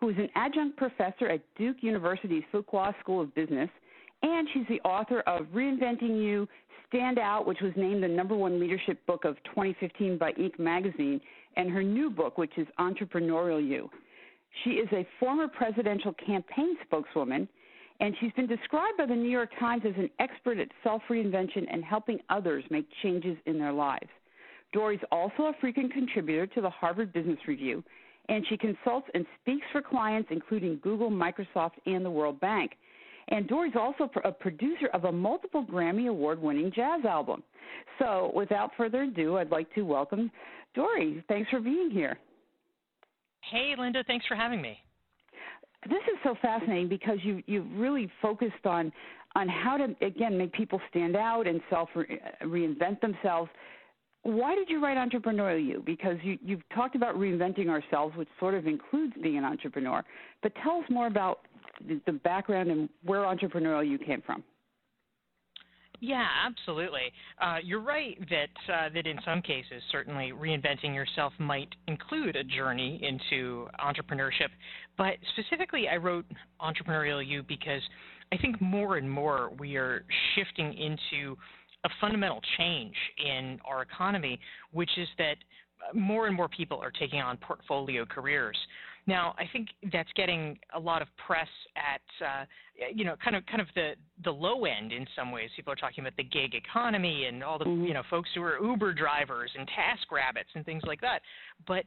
who is an adjunct professor at Duke University's Fuqua School of Business, and she's the author of Reinventing You, Stand Out, which was named the number one leadership book of 2015 by Inc. magazine, and her new book, which is Entrepreneurial You. She is a former presidential campaign spokeswoman, and she's been described by the New York Times as an expert at self reinvention and helping others make changes in their lives. Dorie's also a frequent contributor to the Harvard Business Review and she consults and speaks for clients including Google, Microsoft, and the World Bank. And Dorie's also a producer of a multiple Grammy Award winning jazz album. So, without further ado, I'd like to welcome Dorie. Thanks for being here. Hey, Linda. Thanks for having me. This is so fascinating because you you've really focused on on how to again make people stand out and self uh, reinvent themselves why did you write Entrepreneurial You? Because you, you've talked about reinventing ourselves, which sort of includes being an entrepreneur. But tell us more about the, the background and where Entrepreneurial You came from. Yeah, absolutely. Uh, you're right that uh, that in some cases, certainly reinventing yourself might include a journey into entrepreneurship. But specifically, I wrote Entrepreneurial You because I think more and more we are shifting into a fundamental change in our economy, which is that more and more people are taking on portfolio careers. Now, I think that's getting a lot of press at, uh, you know, kind of kind of the the low end in some ways. People are talking about the gig economy and all the mm-hmm. you know folks who are Uber drivers and task rabbits and things like that. But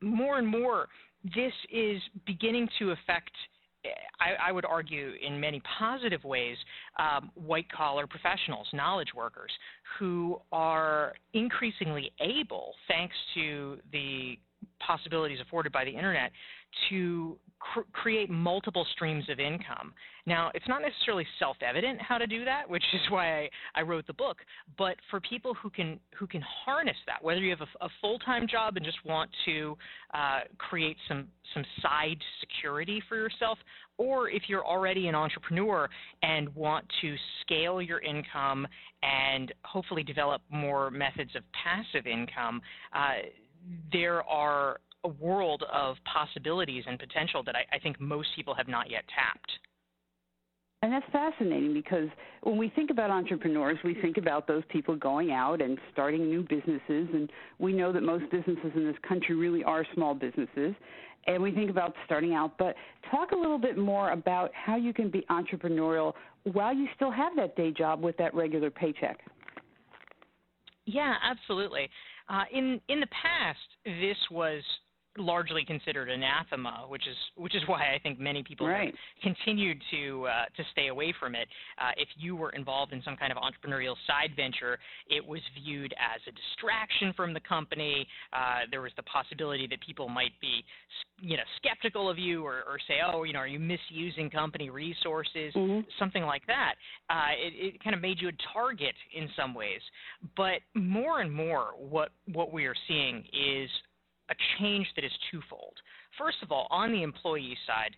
more and more, this is beginning to affect I, I, would argue, in many positive ways, um, white collar professionals, knowledge workers, who are increasingly able, thanks to the possibilities afforded by the internet, to cr- create multiple streams of income. Now, it's not necessarily self-evident how to do that, which is why I, I wrote the book. But for people who can who can harness that, whether you have a, a full-time job and just want to uh, create some some side security for yourself, or if you're already an entrepreneur and want to scale your income and hopefully develop more methods of passive income, uh, there are a world of possibilities and potential that I, I think most people have not yet tapped. And that's fascinating because when we think about entrepreneurs, we think about those people going out and starting new businesses. And we know that most businesses in this country really are small businesses. And we think about starting out. But talk a little bit more about how you can be entrepreneurial while you still have that day job with that regular paycheck. Yeah, absolutely. Uh, in in the past, this was largely considered anathema, which is which is why I think many people right. have continued to uh, to stay away from it. Uh, if you were involved in some kind of entrepreneurial side venture, it was viewed as a distraction from the company. Uh, there was the possibility that people might be, you know, skeptical of you or, or say, oh, you know, are you misusing company resources, mm-hmm. something like that. Uh, it, it kind of made you a target in some ways. But more and more, what what we are seeing is a change that is twofold. First of all, on the employee side,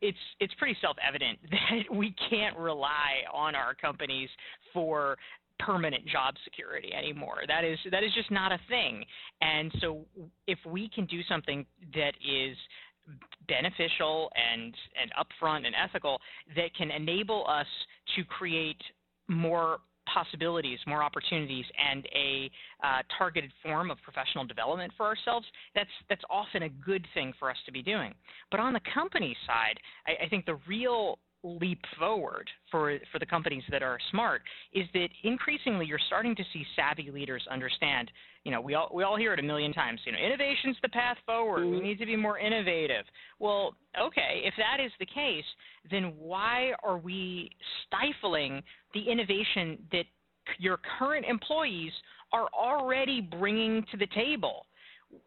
it's it's pretty self-evident that we can't rely on our companies for permanent job security anymore. That is that is just not a thing. And so if we can do something that is beneficial and and upfront and ethical that can enable us to create more possibilities, more opportunities, and a uh, targeted form of professional development for ourselves, that's that's often a good thing for us to be doing. But on the company side, I, I think the real leap forward for for the companies that are smart is that increasingly you're starting to see savvy leaders understand you know we all we all hear it a million times you know innovation's the path forward. We mm-hmm. need to be more innovative. Well okay if that is the case then why are we stifling the innovation that your current employees are already bringing to the table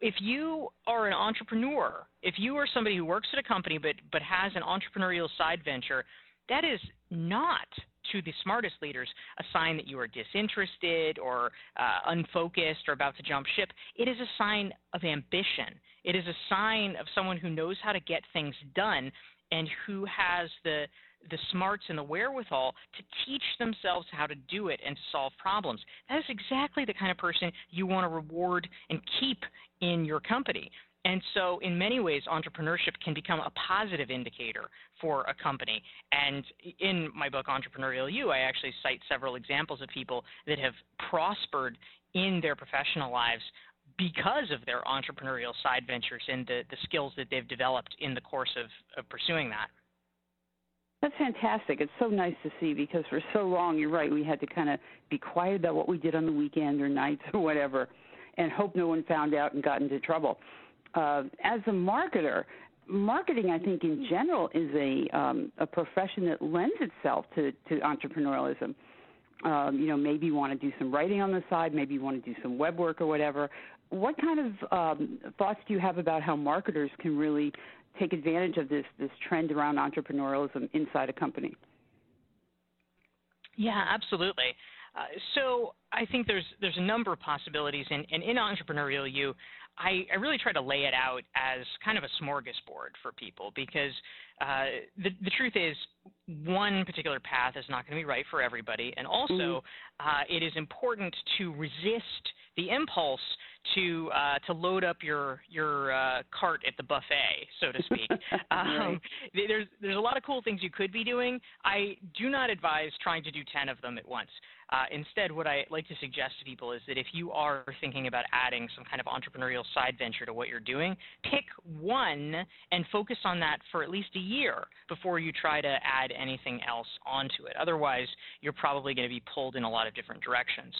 if you are an entrepreneur, if you are somebody who works at a company but but has an entrepreneurial side venture, that is not to the smartest leaders a sign that you are disinterested or uh, unfocused or about to jump ship. It is a sign of ambition. It is a sign of someone who knows how to get things done and who has the the smarts and the wherewithal to teach themselves how to do it and to solve problems. That is exactly the kind of person you want to reward and keep in your company. And so, in many ways, entrepreneurship can become a positive indicator for a company. And in my book, Entrepreneurial You, I actually cite several examples of people that have prospered in their professional lives because of their entrepreneurial side ventures and the, the skills that they've developed in the course of, of pursuing that. That's fantastic. It's so nice to see because for so long, you're right, we had to kind of be quiet about what we did on the weekend or nights or whatever and hope no one found out and got into trouble. Uh, as a marketer, marketing, I think, in general, is a um, a profession that lends itself to, to entrepreneurialism. Um, you know, maybe you want to do some writing on the side, maybe you want to do some web work or whatever. What kind of um, thoughts do you have about how marketers can really take advantage of this this trend around entrepreneurialism inside a company? Yeah, absolutely. Uh, so I think there's there's a number of possibilities, and, and in entrepreneurial you, I, I, really try to lay it out as kind of a smorgasbord for people because uh, the the truth is one particular path is not going to be right for everybody, and also mm-hmm. uh, it is important to resist the impulse to uh, to load up your your uh, cart at the buffet, so to speak. um, there's there's a lot of cool things you could be doing. I do not advise trying to do ten of them at once. Uh, instead, what I like to suggest to people is that if you are thinking about adding some kind of entrepreneurial side venture to what you're doing, pick one and focus on that for at least a year before you try to add anything else onto it. Otherwise, you're probably going to be pulled in a lot of different directions.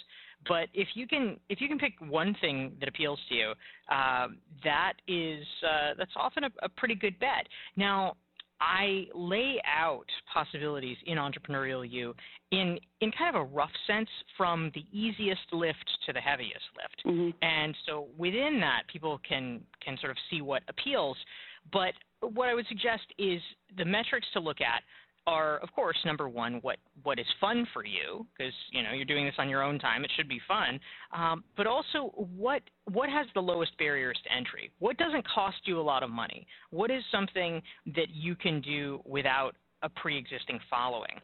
But if you can if you can pick one thing that appeals to you, uh, that is uh, that's often a, a pretty good bet. Now, I lay out possibilities in entrepreneurial you in in kind of a rough sense from the easiest lift to the heaviest lift. Mm-hmm. And so within that people can can sort of see what appeals. But what I would suggest is the metrics to look at are, of course, number one, what what is fun for you, because you know you're doing this on your own time. It should be fun, um, but also what what has the lowest barriers to entry? What doesn't cost you a lot of money? What is something that you can do without a pre-existing following?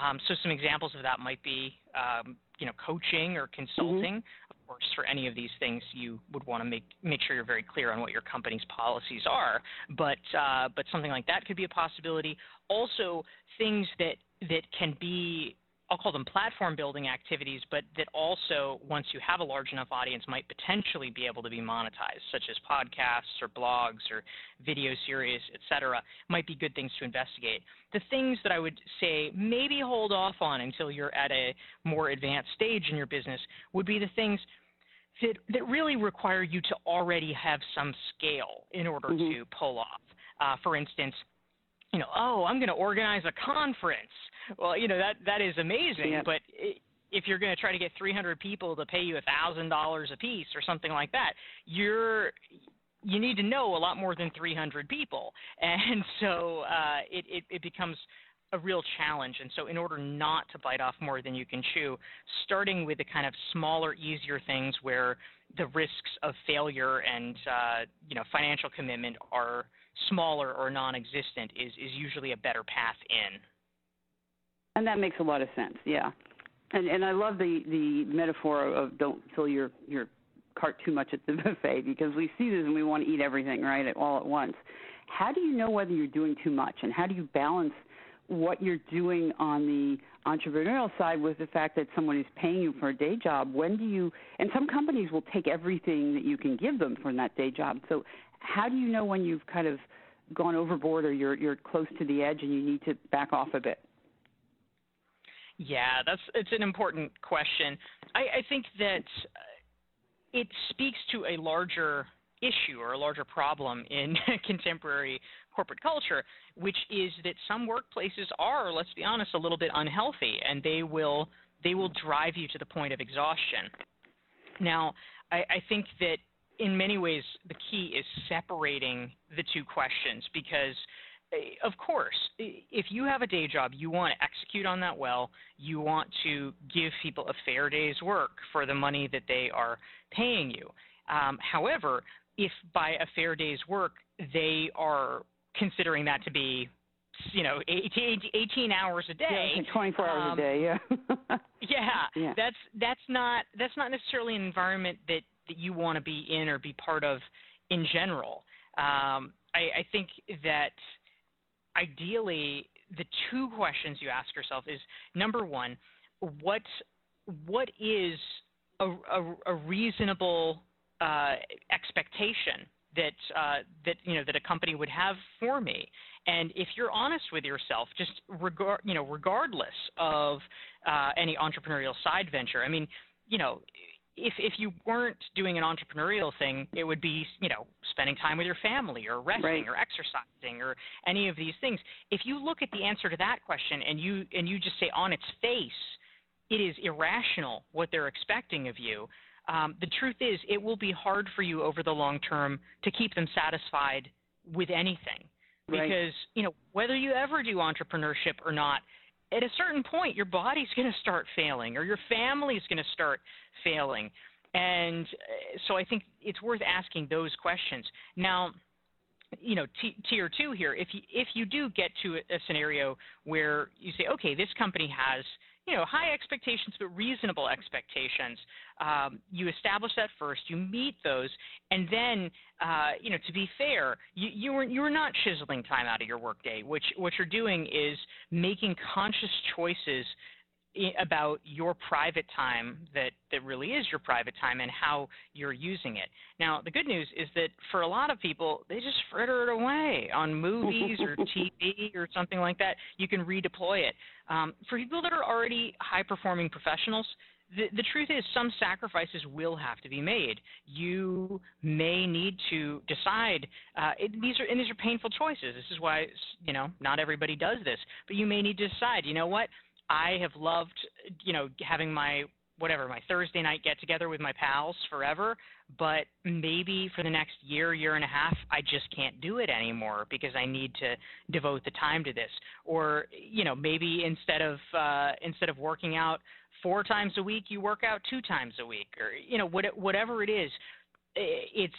Um, so some examples of that might be, um, you know, coaching or consulting. Course, for any of these things, you would want to make make sure you're very clear on what your company's policies are. But uh, but something like that could be a possibility. Also, things that that can be I'll call them platform building activities, but that also, once you have a large enough audience, might potentially be able to be monetized, such as podcasts or blogs or video series, etc. Might be good things to investigate. The things that I would say maybe hold off on until you're at a more advanced stage in your business would be the things that, that really require you to already have some scale in order mm-hmm. to pull off. Uh, for instance, you know, oh, I'm going to organize a conference. Well, you know that that is amazing, yeah. but it, if you're going to try to get 300 people to pay you thousand dollars a piece or something like that, you're you need to know a lot more than 300 people, and so uh, it, it it becomes a real challenge. And so, in order not to bite off more than you can chew, starting with the kind of smaller, easier things where the risks of failure and uh, you know financial commitment are smaller or non-existent is is usually a better path in. And that makes a lot of sense. Yeah. And and I love the the metaphor of don't fill your your cart too much at the buffet because we see this and we want to eat everything right all at once. How do you know whether you're doing too much and how do you balance what you're doing on the entrepreneurial side with the fact that someone is paying you for a day job when do you and some companies will take everything that you can give them for that day job so how do you know when you've kind of gone overboard or you're you're close to the edge and you need to back off a bit? Yeah, that's it's an important question. I, I think that it speaks to a larger issue or a larger problem in contemporary corporate culture, which is that some workplaces are, let's be honest, a little bit unhealthy, and they will they will drive you to the point of exhaustion. Now, I, I think that in many ways, the key is separating the two questions because, eh, of course, if you have a day job, you want to execute on that well. You want to give people a fair day's work for the money that they are paying you. Um, however, if by a fair day's work they are considering that to be you know 18, 18 hours a day yeah, 24 hours um, a day yeah yeah yeah that's that's not that's not necessarily an environment that that you want to be in or be part of in general um, I, I think that ideally the two questions you ask yourself is number one what what is a, a, a reasonable uh, expectation that uh, that you know that a company would have for me. And if you're honest with yourself, just regard you know regardless of uh, any entrepreneurial side venture, I mean, you know. If if you weren't doing an entrepreneurial thing, it would be you know spending time with your family or resting right. or exercising or any of these things. If you look at the answer to that question and you and you just say on its face, it is irrational what they're expecting of you, um, the truth is it will be hard for you over the long term to keep them satisfied with anything right. because you know whether you ever do entrepreneurship or not at a certain point your body's going to start failing or your family's going to start failing. And uh, so i think it's worth asking those questions. Now you know t- tier 2 here if you if you do get to a, a scenario where you say okay this company has you know high expectations but reasonable expectations. Um, you establish that first you meet those and then uh, you know to be fair you, you are you are not chiseling time out of your workday. What you're doing is making conscious choices about your private time that, that really is your private time and how you're using it. Now, the good news is that for a lot of people, they just fritter it away on movies or TV or something like that. You can redeploy it. Um, for people that are already high performing professionals, the, the, truth is some sacrifices will have to be made. You may need to decide. Uh, it, these are and these are painful choices. This is why you know not everybody does this. But you may need to decide. You know what? I have loved, you know, having my whatever my Thursday night get together with my pals forever, but maybe for the next year, year and a half, I just can't do it anymore because I need to devote the time to this. Or you know, maybe instead of uh, instead of working out four times a week, you work out two times a week, or you know, what, whatever it is, it's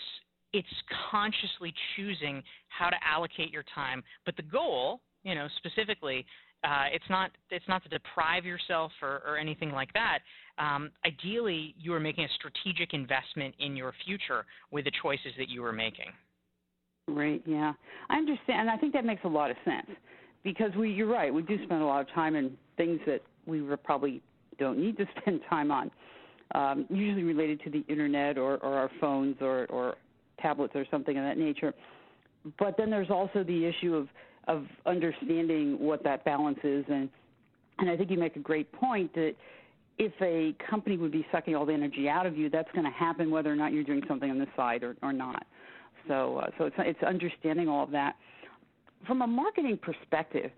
it's consciously choosing how to allocate your time. But the goal, you know, specifically uh, it's not it's not to deprive yourself or, or anything like that. Um, ideally, you are making a strategic investment in your future with the choices that you are making. Right. Yeah, I understand. I think that makes a lot of sense because we you're right. We do spend a lot of time in things that we probably don't need to spend time on. Um, usually related to the internet or, or our phones or, or tablets or something of that nature. But then there's also the issue of of understanding what that balance is and and I think you make a great point that if a company would be sucking all the energy out of you, that's going to happen whether or not you're doing something on the side or, or not. So, uh, so it's, it's understanding all of that. From a marketing perspective,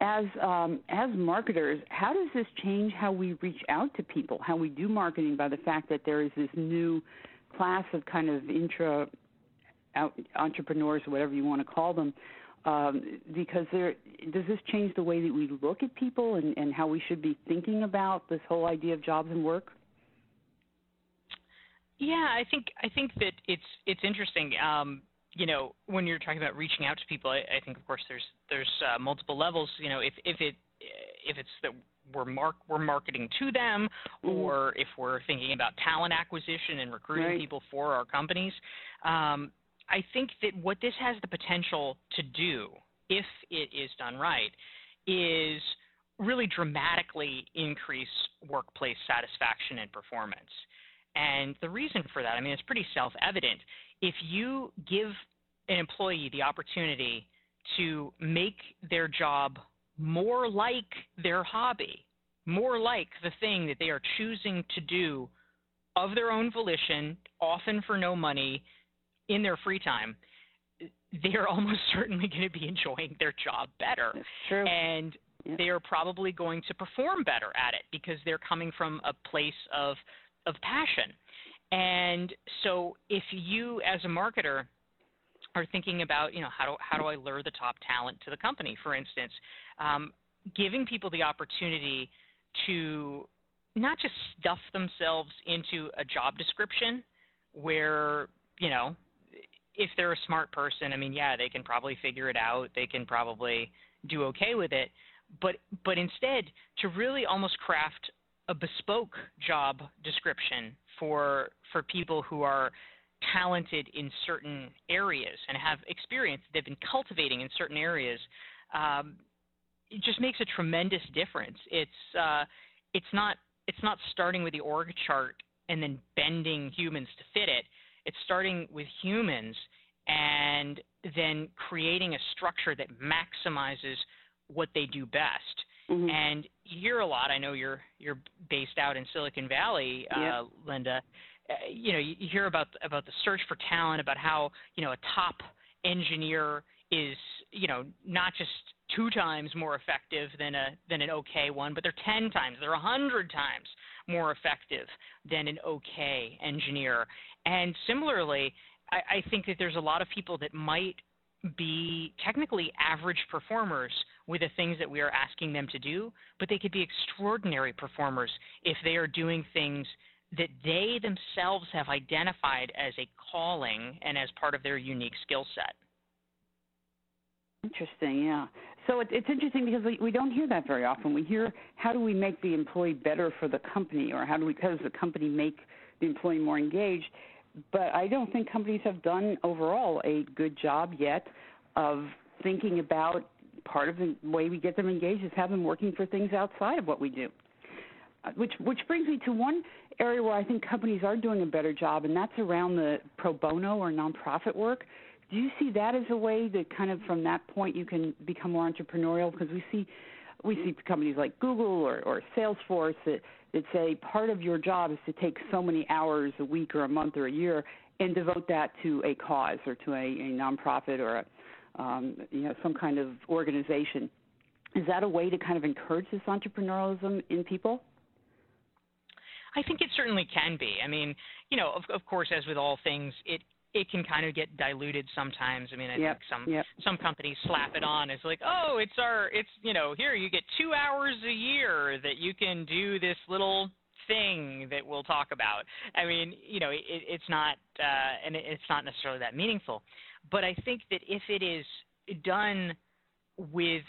as um, as marketers, how does this change how we reach out to people, how we do marketing by the fact that there is this new class of kind of intra entrepreneurs, whatever you want to call them, um, because there does this change the way that we look at people and, and how we should be thinking about this whole idea of jobs and work? Yeah, I think I think that it's it's interesting. Um, you know, when you're talking about reaching out to people, I, I think of course there's there's uh, multiple levels. You know, if if it if it's that we're mark we're marketing to them, mm-hmm. or if we're thinking about talent acquisition and recruiting right. people for our companies, um, I think that what this has the potential to do, if it is done right, is really dramatically increase workplace satisfaction and performance. And the reason for that, I mean, it's pretty self evident. If you give an employee the opportunity to make their job more like their hobby, more like the thing that they are choosing to do of their own volition, often for no money, in their free time, they are almost certainly going to be enjoying their job better. true. And they are probably going to perform better at it because they're coming from a place of of passion. And so if you as a marketer are thinking about, you know, how do how do I lure the top talent to the company, for instance, um, giving people the opportunity to not just stuff themselves into a job description where, you know, if they're a smart person, I mean, yeah, they can probably figure it out. They can probably do okay with it. But but instead to really almost craft a bespoke job description for for people who are talented in certain areas and have experience they've been cultivating in certain areas um, it just makes a tremendous difference it's uh, it's not it's not starting with the org chart and then bending humans to fit it it's starting with humans and then creating a structure that maximizes what they do best Mm-hmm. And you hear a lot. I know you're you're based out in Silicon Valley, uh. Linda. Uh, you know, you, you hear about about the search for talent, about how you know a top engineer is you know not just two times more effective than a than an okay one, but they're ten times, they're a hundred times more effective than an okay engineer. And similarly, I, I think that there's a lot of people that might be technically average performers with the things that we are asking them to do, but they could be extraordinary performers if they are doing things that they themselves have identified as a calling and as part of their unique skill set. Interesting, yeah. So it, it's interesting because we, we don't hear that very often. We hear how do we make the employee better for the company, or how do we, how does the company make the employee more engaged? But I don't think companies have done overall a good job yet of thinking about part of the way we get them engaged is have them working for things outside of what we do. Uh, which which brings me to one area where I think companies are doing a better job, and that's around the pro bono or nonprofit work. Do you see that as a way that kind of from that point you can become more entrepreneurial? Because we see we see companies like Google or, or Salesforce that, that say part of your job is to take so many hours a week or a month or a year and devote that to a cause or to a, a nonprofit or a, um, you know some kind of organization. Is that a way to kind of encourage this entrepreneurialism in people? I think it certainly can be. I mean, you know, of, of course, as with all things, it it can kind of get diluted sometimes. I mean, I yep, think some yep. some companies slap it on as like, oh, it's our, it's you know, here you get two hours a year that you can do this little thing that we'll talk about. I mean, you know, it, it's not, uh, and it's not necessarily that meaningful. But I think that if it is done with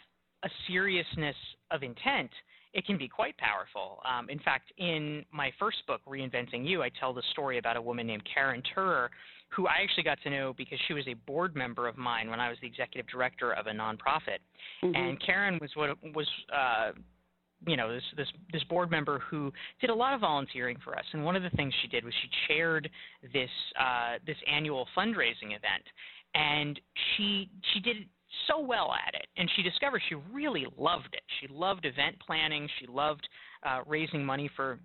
a seriousness of intent, it can be quite powerful. Um, in fact, in my first book, Reinventing You, I tell the story about a woman named Karen Turer, who I actually got to know because she was a board member of mine when I was the executive director of a nonprofit. Mm-hmm. And Karen was what was uh, you know this this this board member who did a lot of volunteering for us. And one of the things she did was she chaired this uh, this annual fundraising event. And she she did so well at it. And she discovered she really loved it. She loved event planning. She loved uh, raising money for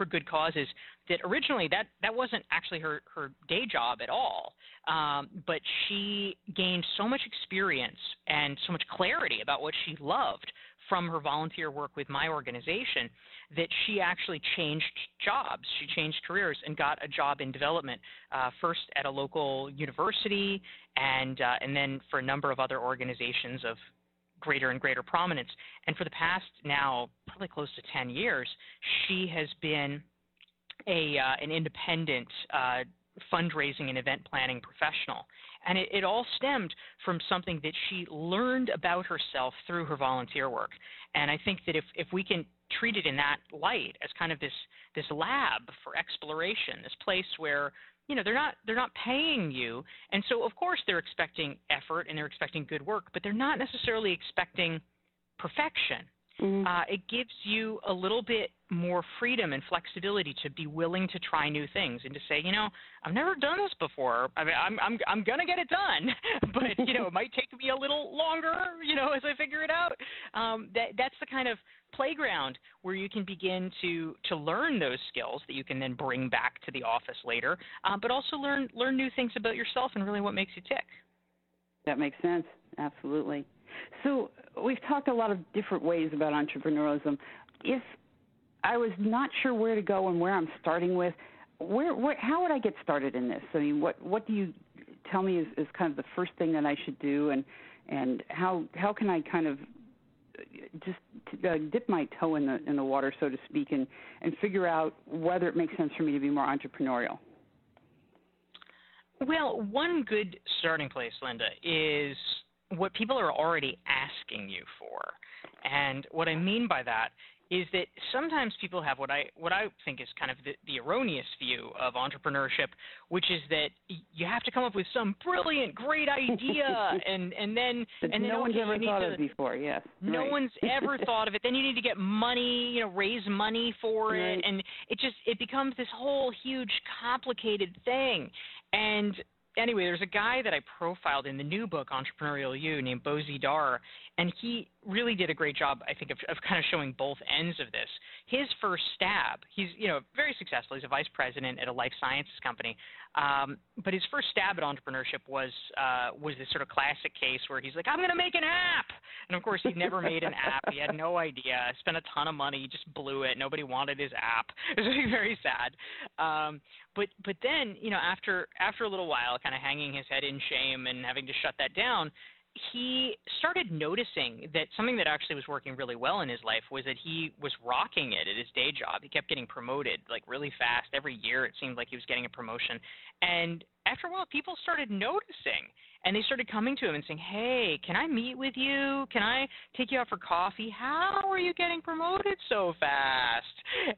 for good causes that originally that that wasn't actually her her day job at all um, but she gained so much experience and so much clarity about what she loved from her volunteer work with my organization that she actually changed jobs. She changed careers and got a job in development, uh, first at a local university, and uh, and then for a number of other organizations of greater and greater prominence. And for the past now probably close to 10 years, she has been a uh, an independent uh, fundraising and event planning professional. And it, it all stemmed from something that she learned about herself through her volunteer work. And I think that if, if we can treat it in that light as kind of this this lab for exploration, this place where you know they're not they're not paying you, and so of course they're expecting effort and they're expecting good work, but they're not necessarily expecting perfection. Mm-hmm. Uh, it gives you a little bit more freedom and flexibility to be willing to try new things and to say, you know, I've never done this before. I mean, I'm I'm I'm gonna get it done, but you know, it might take me a little longer, you know, as I figure it out. Um, that that's the kind of playground where you can begin to to learn those skills that you can then bring back to the office later, uh, but also learn learn new things about yourself and really what makes you tick. That makes sense. Absolutely. So we've talked a lot of different ways about entrepreneurialism. If I was not sure where to go and where I'm starting with, where, where, how would I get started in this? I mean, what, what do you tell me is, is kind of the first thing that I should do, and, and how, how can I kind of just uh, dip my toe in the in the water, so to speak, and and figure out whether it makes sense for me to be more entrepreneurial. Well, one good starting place, Linda, is what people are already asking you for. And what I mean by that is that sometimes people have what I what I think is kind of the, the erroneous view of entrepreneurship, which is that you have to come up with some brilliant, great idea, and and then that and then no one's ever thought to, of before. Yes, no right. one's ever thought of it. Then you need to get money, you know, raise money for right. it, and it just it becomes this whole huge, complicated thing. And anyway, there's a guy that I profiled in the new book, Entrepreneurial You, named Bozi Dar, and he really did a great job, I think, of, of kind of showing both ends of this. His first stab, he's you know very successful. He's a vice president at a life sciences company, um, but his first stab at entrepreneurship was uh, was this sort of classic case where he's like, I'm going to make an app, and of course he'd never made an app. He had no idea. Spent a ton of money, just blew it. Nobody wanted his app. It was very sad. Um, but but then you know after after a little while, kind of hanging his head in shame and having to shut that down he started noticing that something that actually was working really well in his life was that he was rocking it at his day job. He kept getting promoted like really fast. Every year it seemed like he was getting a promotion. And after a while people started noticing and they started coming to him and saying, "Hey, can I meet with you? Can I take you out for coffee? How are you getting promoted so fast?"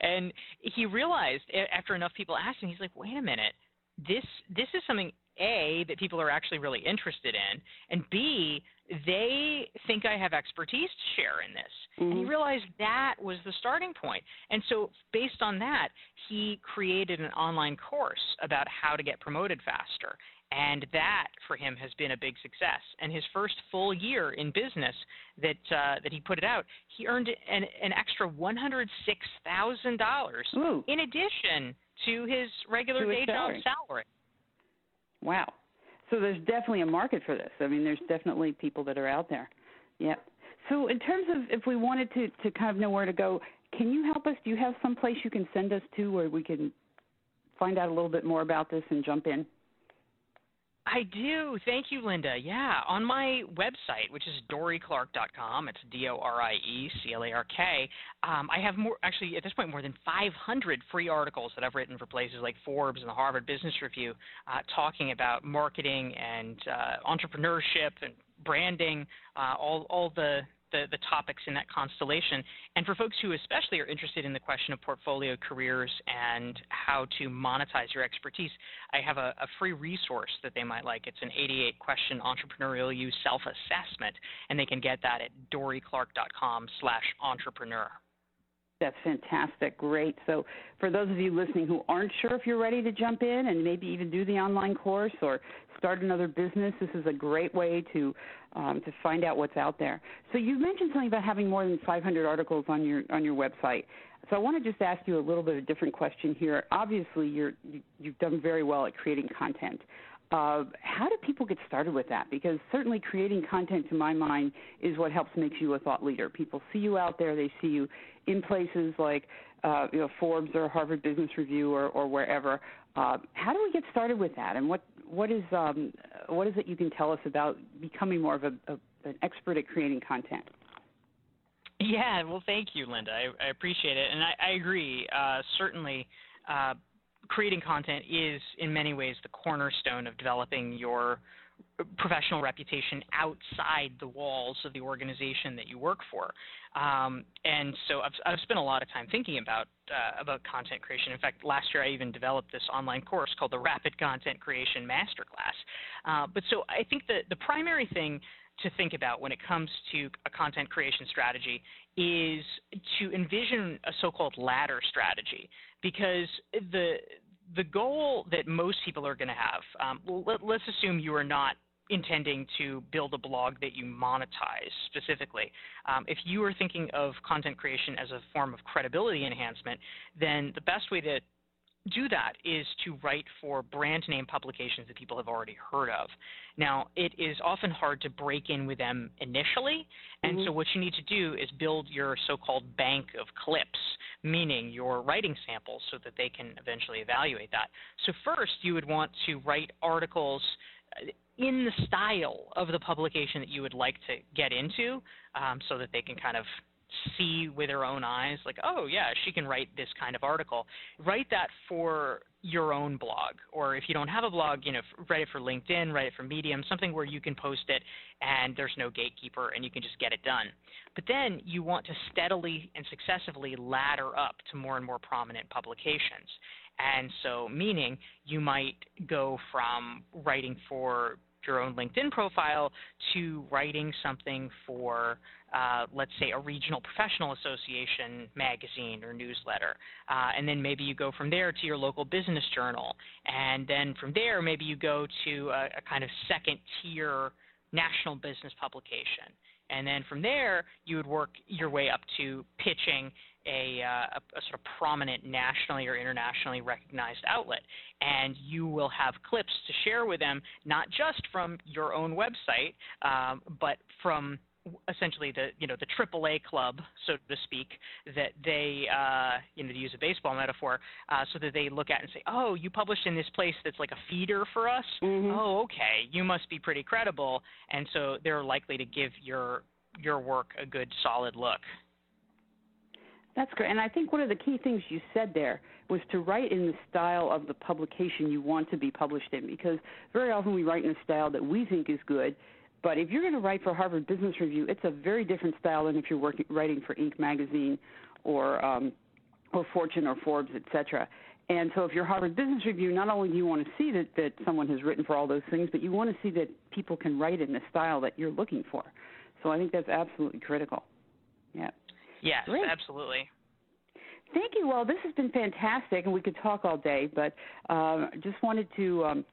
And he realized after enough people asked him, he's like, "Wait a minute. This this is something a, that people are actually really interested in, and B, they think I have expertise to share in this. Mm-hmm. And he realized that was the starting point. And so, based on that, he created an online course about how to get promoted faster. And that for him has been a big success. And his first full year in business that uh, that he put it out, he earned an, an extra one hundred six thousand dollars in addition to his regular to day salary. job salary. Wow. So there's definitely a market for this. I mean, there's definitely people that are out there. Yep. So in terms of if we wanted to to kind of know where to go, can you help us? Do you have some place you can send us to where we can find out a little bit more about this and jump in? I do. Thank you, Linda. Yeah, on my website, which is dorieclark.com, it's D O R I E C L A R K. Um, I have more, actually, at this point, more than 500 free articles that I've written for places like Forbes and the Harvard Business Review, uh, talking about marketing and uh, entrepreneurship and branding, uh, all all the the, the topics in that constellation. And for folks who especially are interested in the question of portfolio careers and how to monetize your expertise, I have a, a free resource that they might like. It's an 88 question entrepreneurial you self assessment, and they can get that at dorieclark.com slash entrepreneur. That's fantastic. Great. So, for those of you listening who aren't sure if you're ready to jump in and maybe even do the online course or start another business, this is a great way to um, to find out what's out there. So, you mentioned something about having more than 500 articles on your on your website. So, I want to just ask you a little bit of a different question here. Obviously, you're you, you've done very well at creating content. Uh, how do people get started with that? Because certainly creating content, to my mind, is what helps make you a thought leader. People see you out there, they see you in places like uh, you know Forbes or Harvard Business Review or, or wherever. Uh, how do we get started with that? And what what is um, what is it you can tell us about becoming more of a, a, an expert at creating content? Yeah, well, thank you, Linda. I, I appreciate it, and I, I agree. Uh, certainly, uh, creating content is in many ways the cornerstone of developing your professional reputation outside the walls of the organization that you work for. Um, and so I've, I've, spent a lot of time thinking about uh, about content creation. In fact, last year I even developed this online course called the Rapid Content Creation Masterclass. Uh, but so I think the the primary thing to think about when it comes to a content creation strategy is to envision a so-called ladder strategy because the the goal that most people are going to have um, let, let's assume you are not intending to build a blog that you monetize specifically. Um, if you are thinking of content creation as a form of credibility enhancement, then the best way to do that is to write for brand name publications that people have already heard of. Now, it is often hard to break in with them initially, and mm-hmm. so what you need to do is build your so called bank of clips, meaning your writing samples, so that they can eventually evaluate that. So, first, you would want to write articles in the style of the publication that you would like to get into um, so that they can kind of see with their own eyes like oh yeah she can write this kind of article. Write that for your own blog. Or if you don't have a blog you know write it for linkedin write it for medium something where you can post it and there's no gatekeeper and you can just get it done. But then you want to steadily and successively ladder up to more and more prominent publications and so meaning you might go from writing for your own LinkedIn profile to writing something for, uh, let's say, a regional professional association magazine or newsletter. Uh, and then maybe you go from there to your local business journal. And then from there, maybe you go to a, a kind of second tier national business publication. And then from there, you would work your way up to pitching a, uh, a, a, sort of prominent nationally or internationally recognized outlet. And you will have clips to share with them, not just from your own website, um, but from essentially the you know the AAA club, so to speak, that they uh, you know to use a baseball metaphor, uh, so that they look at and say, oh, you published in this place that's like a feeder for us. Mm-hmm. Oh, okay, you must be pretty credible, and so they're likely to give your your work a good solid look. That's great. And I think one of the key things you said there was to write in the style of the publication you want to be published in because very often we write in a style that we think is good. But if you're going to write for Harvard Business Review, it's a very different style than if you're working, writing for Inc. magazine or um, or Fortune or Forbes, etc. And so if you're Harvard Business Review, not only do you want to see that, that someone has written for all those things, but you want to see that people can write in the style that you're looking for. So I think that's absolutely critical. Yeah. Yes, Great. absolutely. Thank you. Well, this has been fantastic, and we could talk all day, but uh, just wanted to um,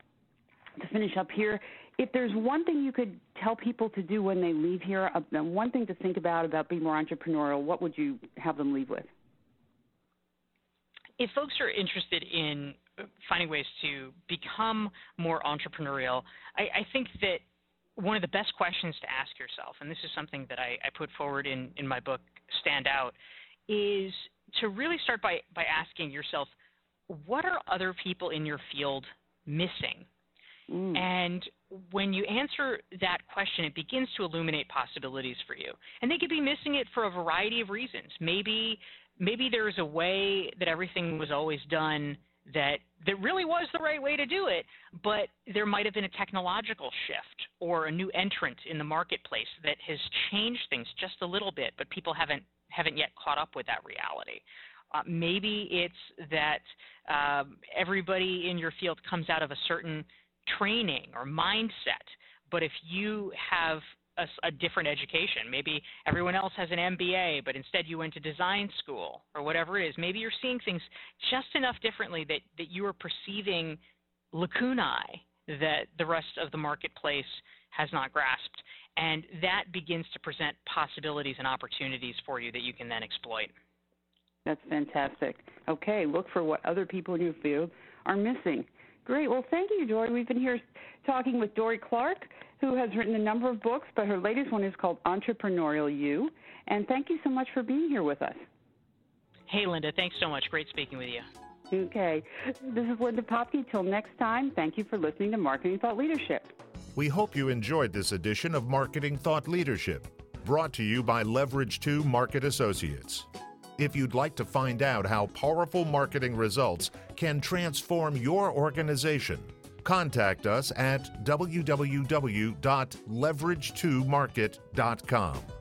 to finish up here. If there's one thing you could tell people to do when they leave here, uh, one thing to think about about being more entrepreneurial, what would you have them leave with? If folks are interested in finding ways to become more entrepreneurial, I, I think that one of the best questions to ask yourself, and this is something that I, I put forward in, in my book, Stand Out, is to really start by, by asking yourself, what are other people in your field missing? Mm. And when you answer that question, it begins to illuminate possibilities for you. And they could be missing it for a variety of reasons. Maybe maybe there's a way that everything was always done that that really was the right way to do it, but there might have been a technological shift or a new entrant in the marketplace that has changed things just a little bit, but people haven't haven't yet caught up with that reality. Uh, maybe it's that um, everybody in your field comes out of a certain training or mindset, but if you have a, a, different education. Maybe everyone else has an MBA, but instead you went to design school or whatever it is. Maybe you're seeing things just enough differently that, that you are perceiving lacunae that the rest of the marketplace has not grasped. And that begins to present possibilities and opportunities for you that you can then exploit. That's fantastic. Okay, look for what other people in your field are missing. Great. Well, thank you, Dorie. We've been here talking with Dorie Clark who has written a number of books, but her latest one is called Entrepreneurial You. And thank you so much for being here with us. Hey, Linda. Thanks so much. Great speaking with you. Okay. This is Linda Popky. Till next time, thank you for listening to Marketing Thought Leadership. We hope you enjoyed this edition of Marketing Thought Leadership, brought to you by Leverage 2 Market Associates. If you'd like to find out how powerful marketing results can transform your organization, Contact us at www.leverage2market.com.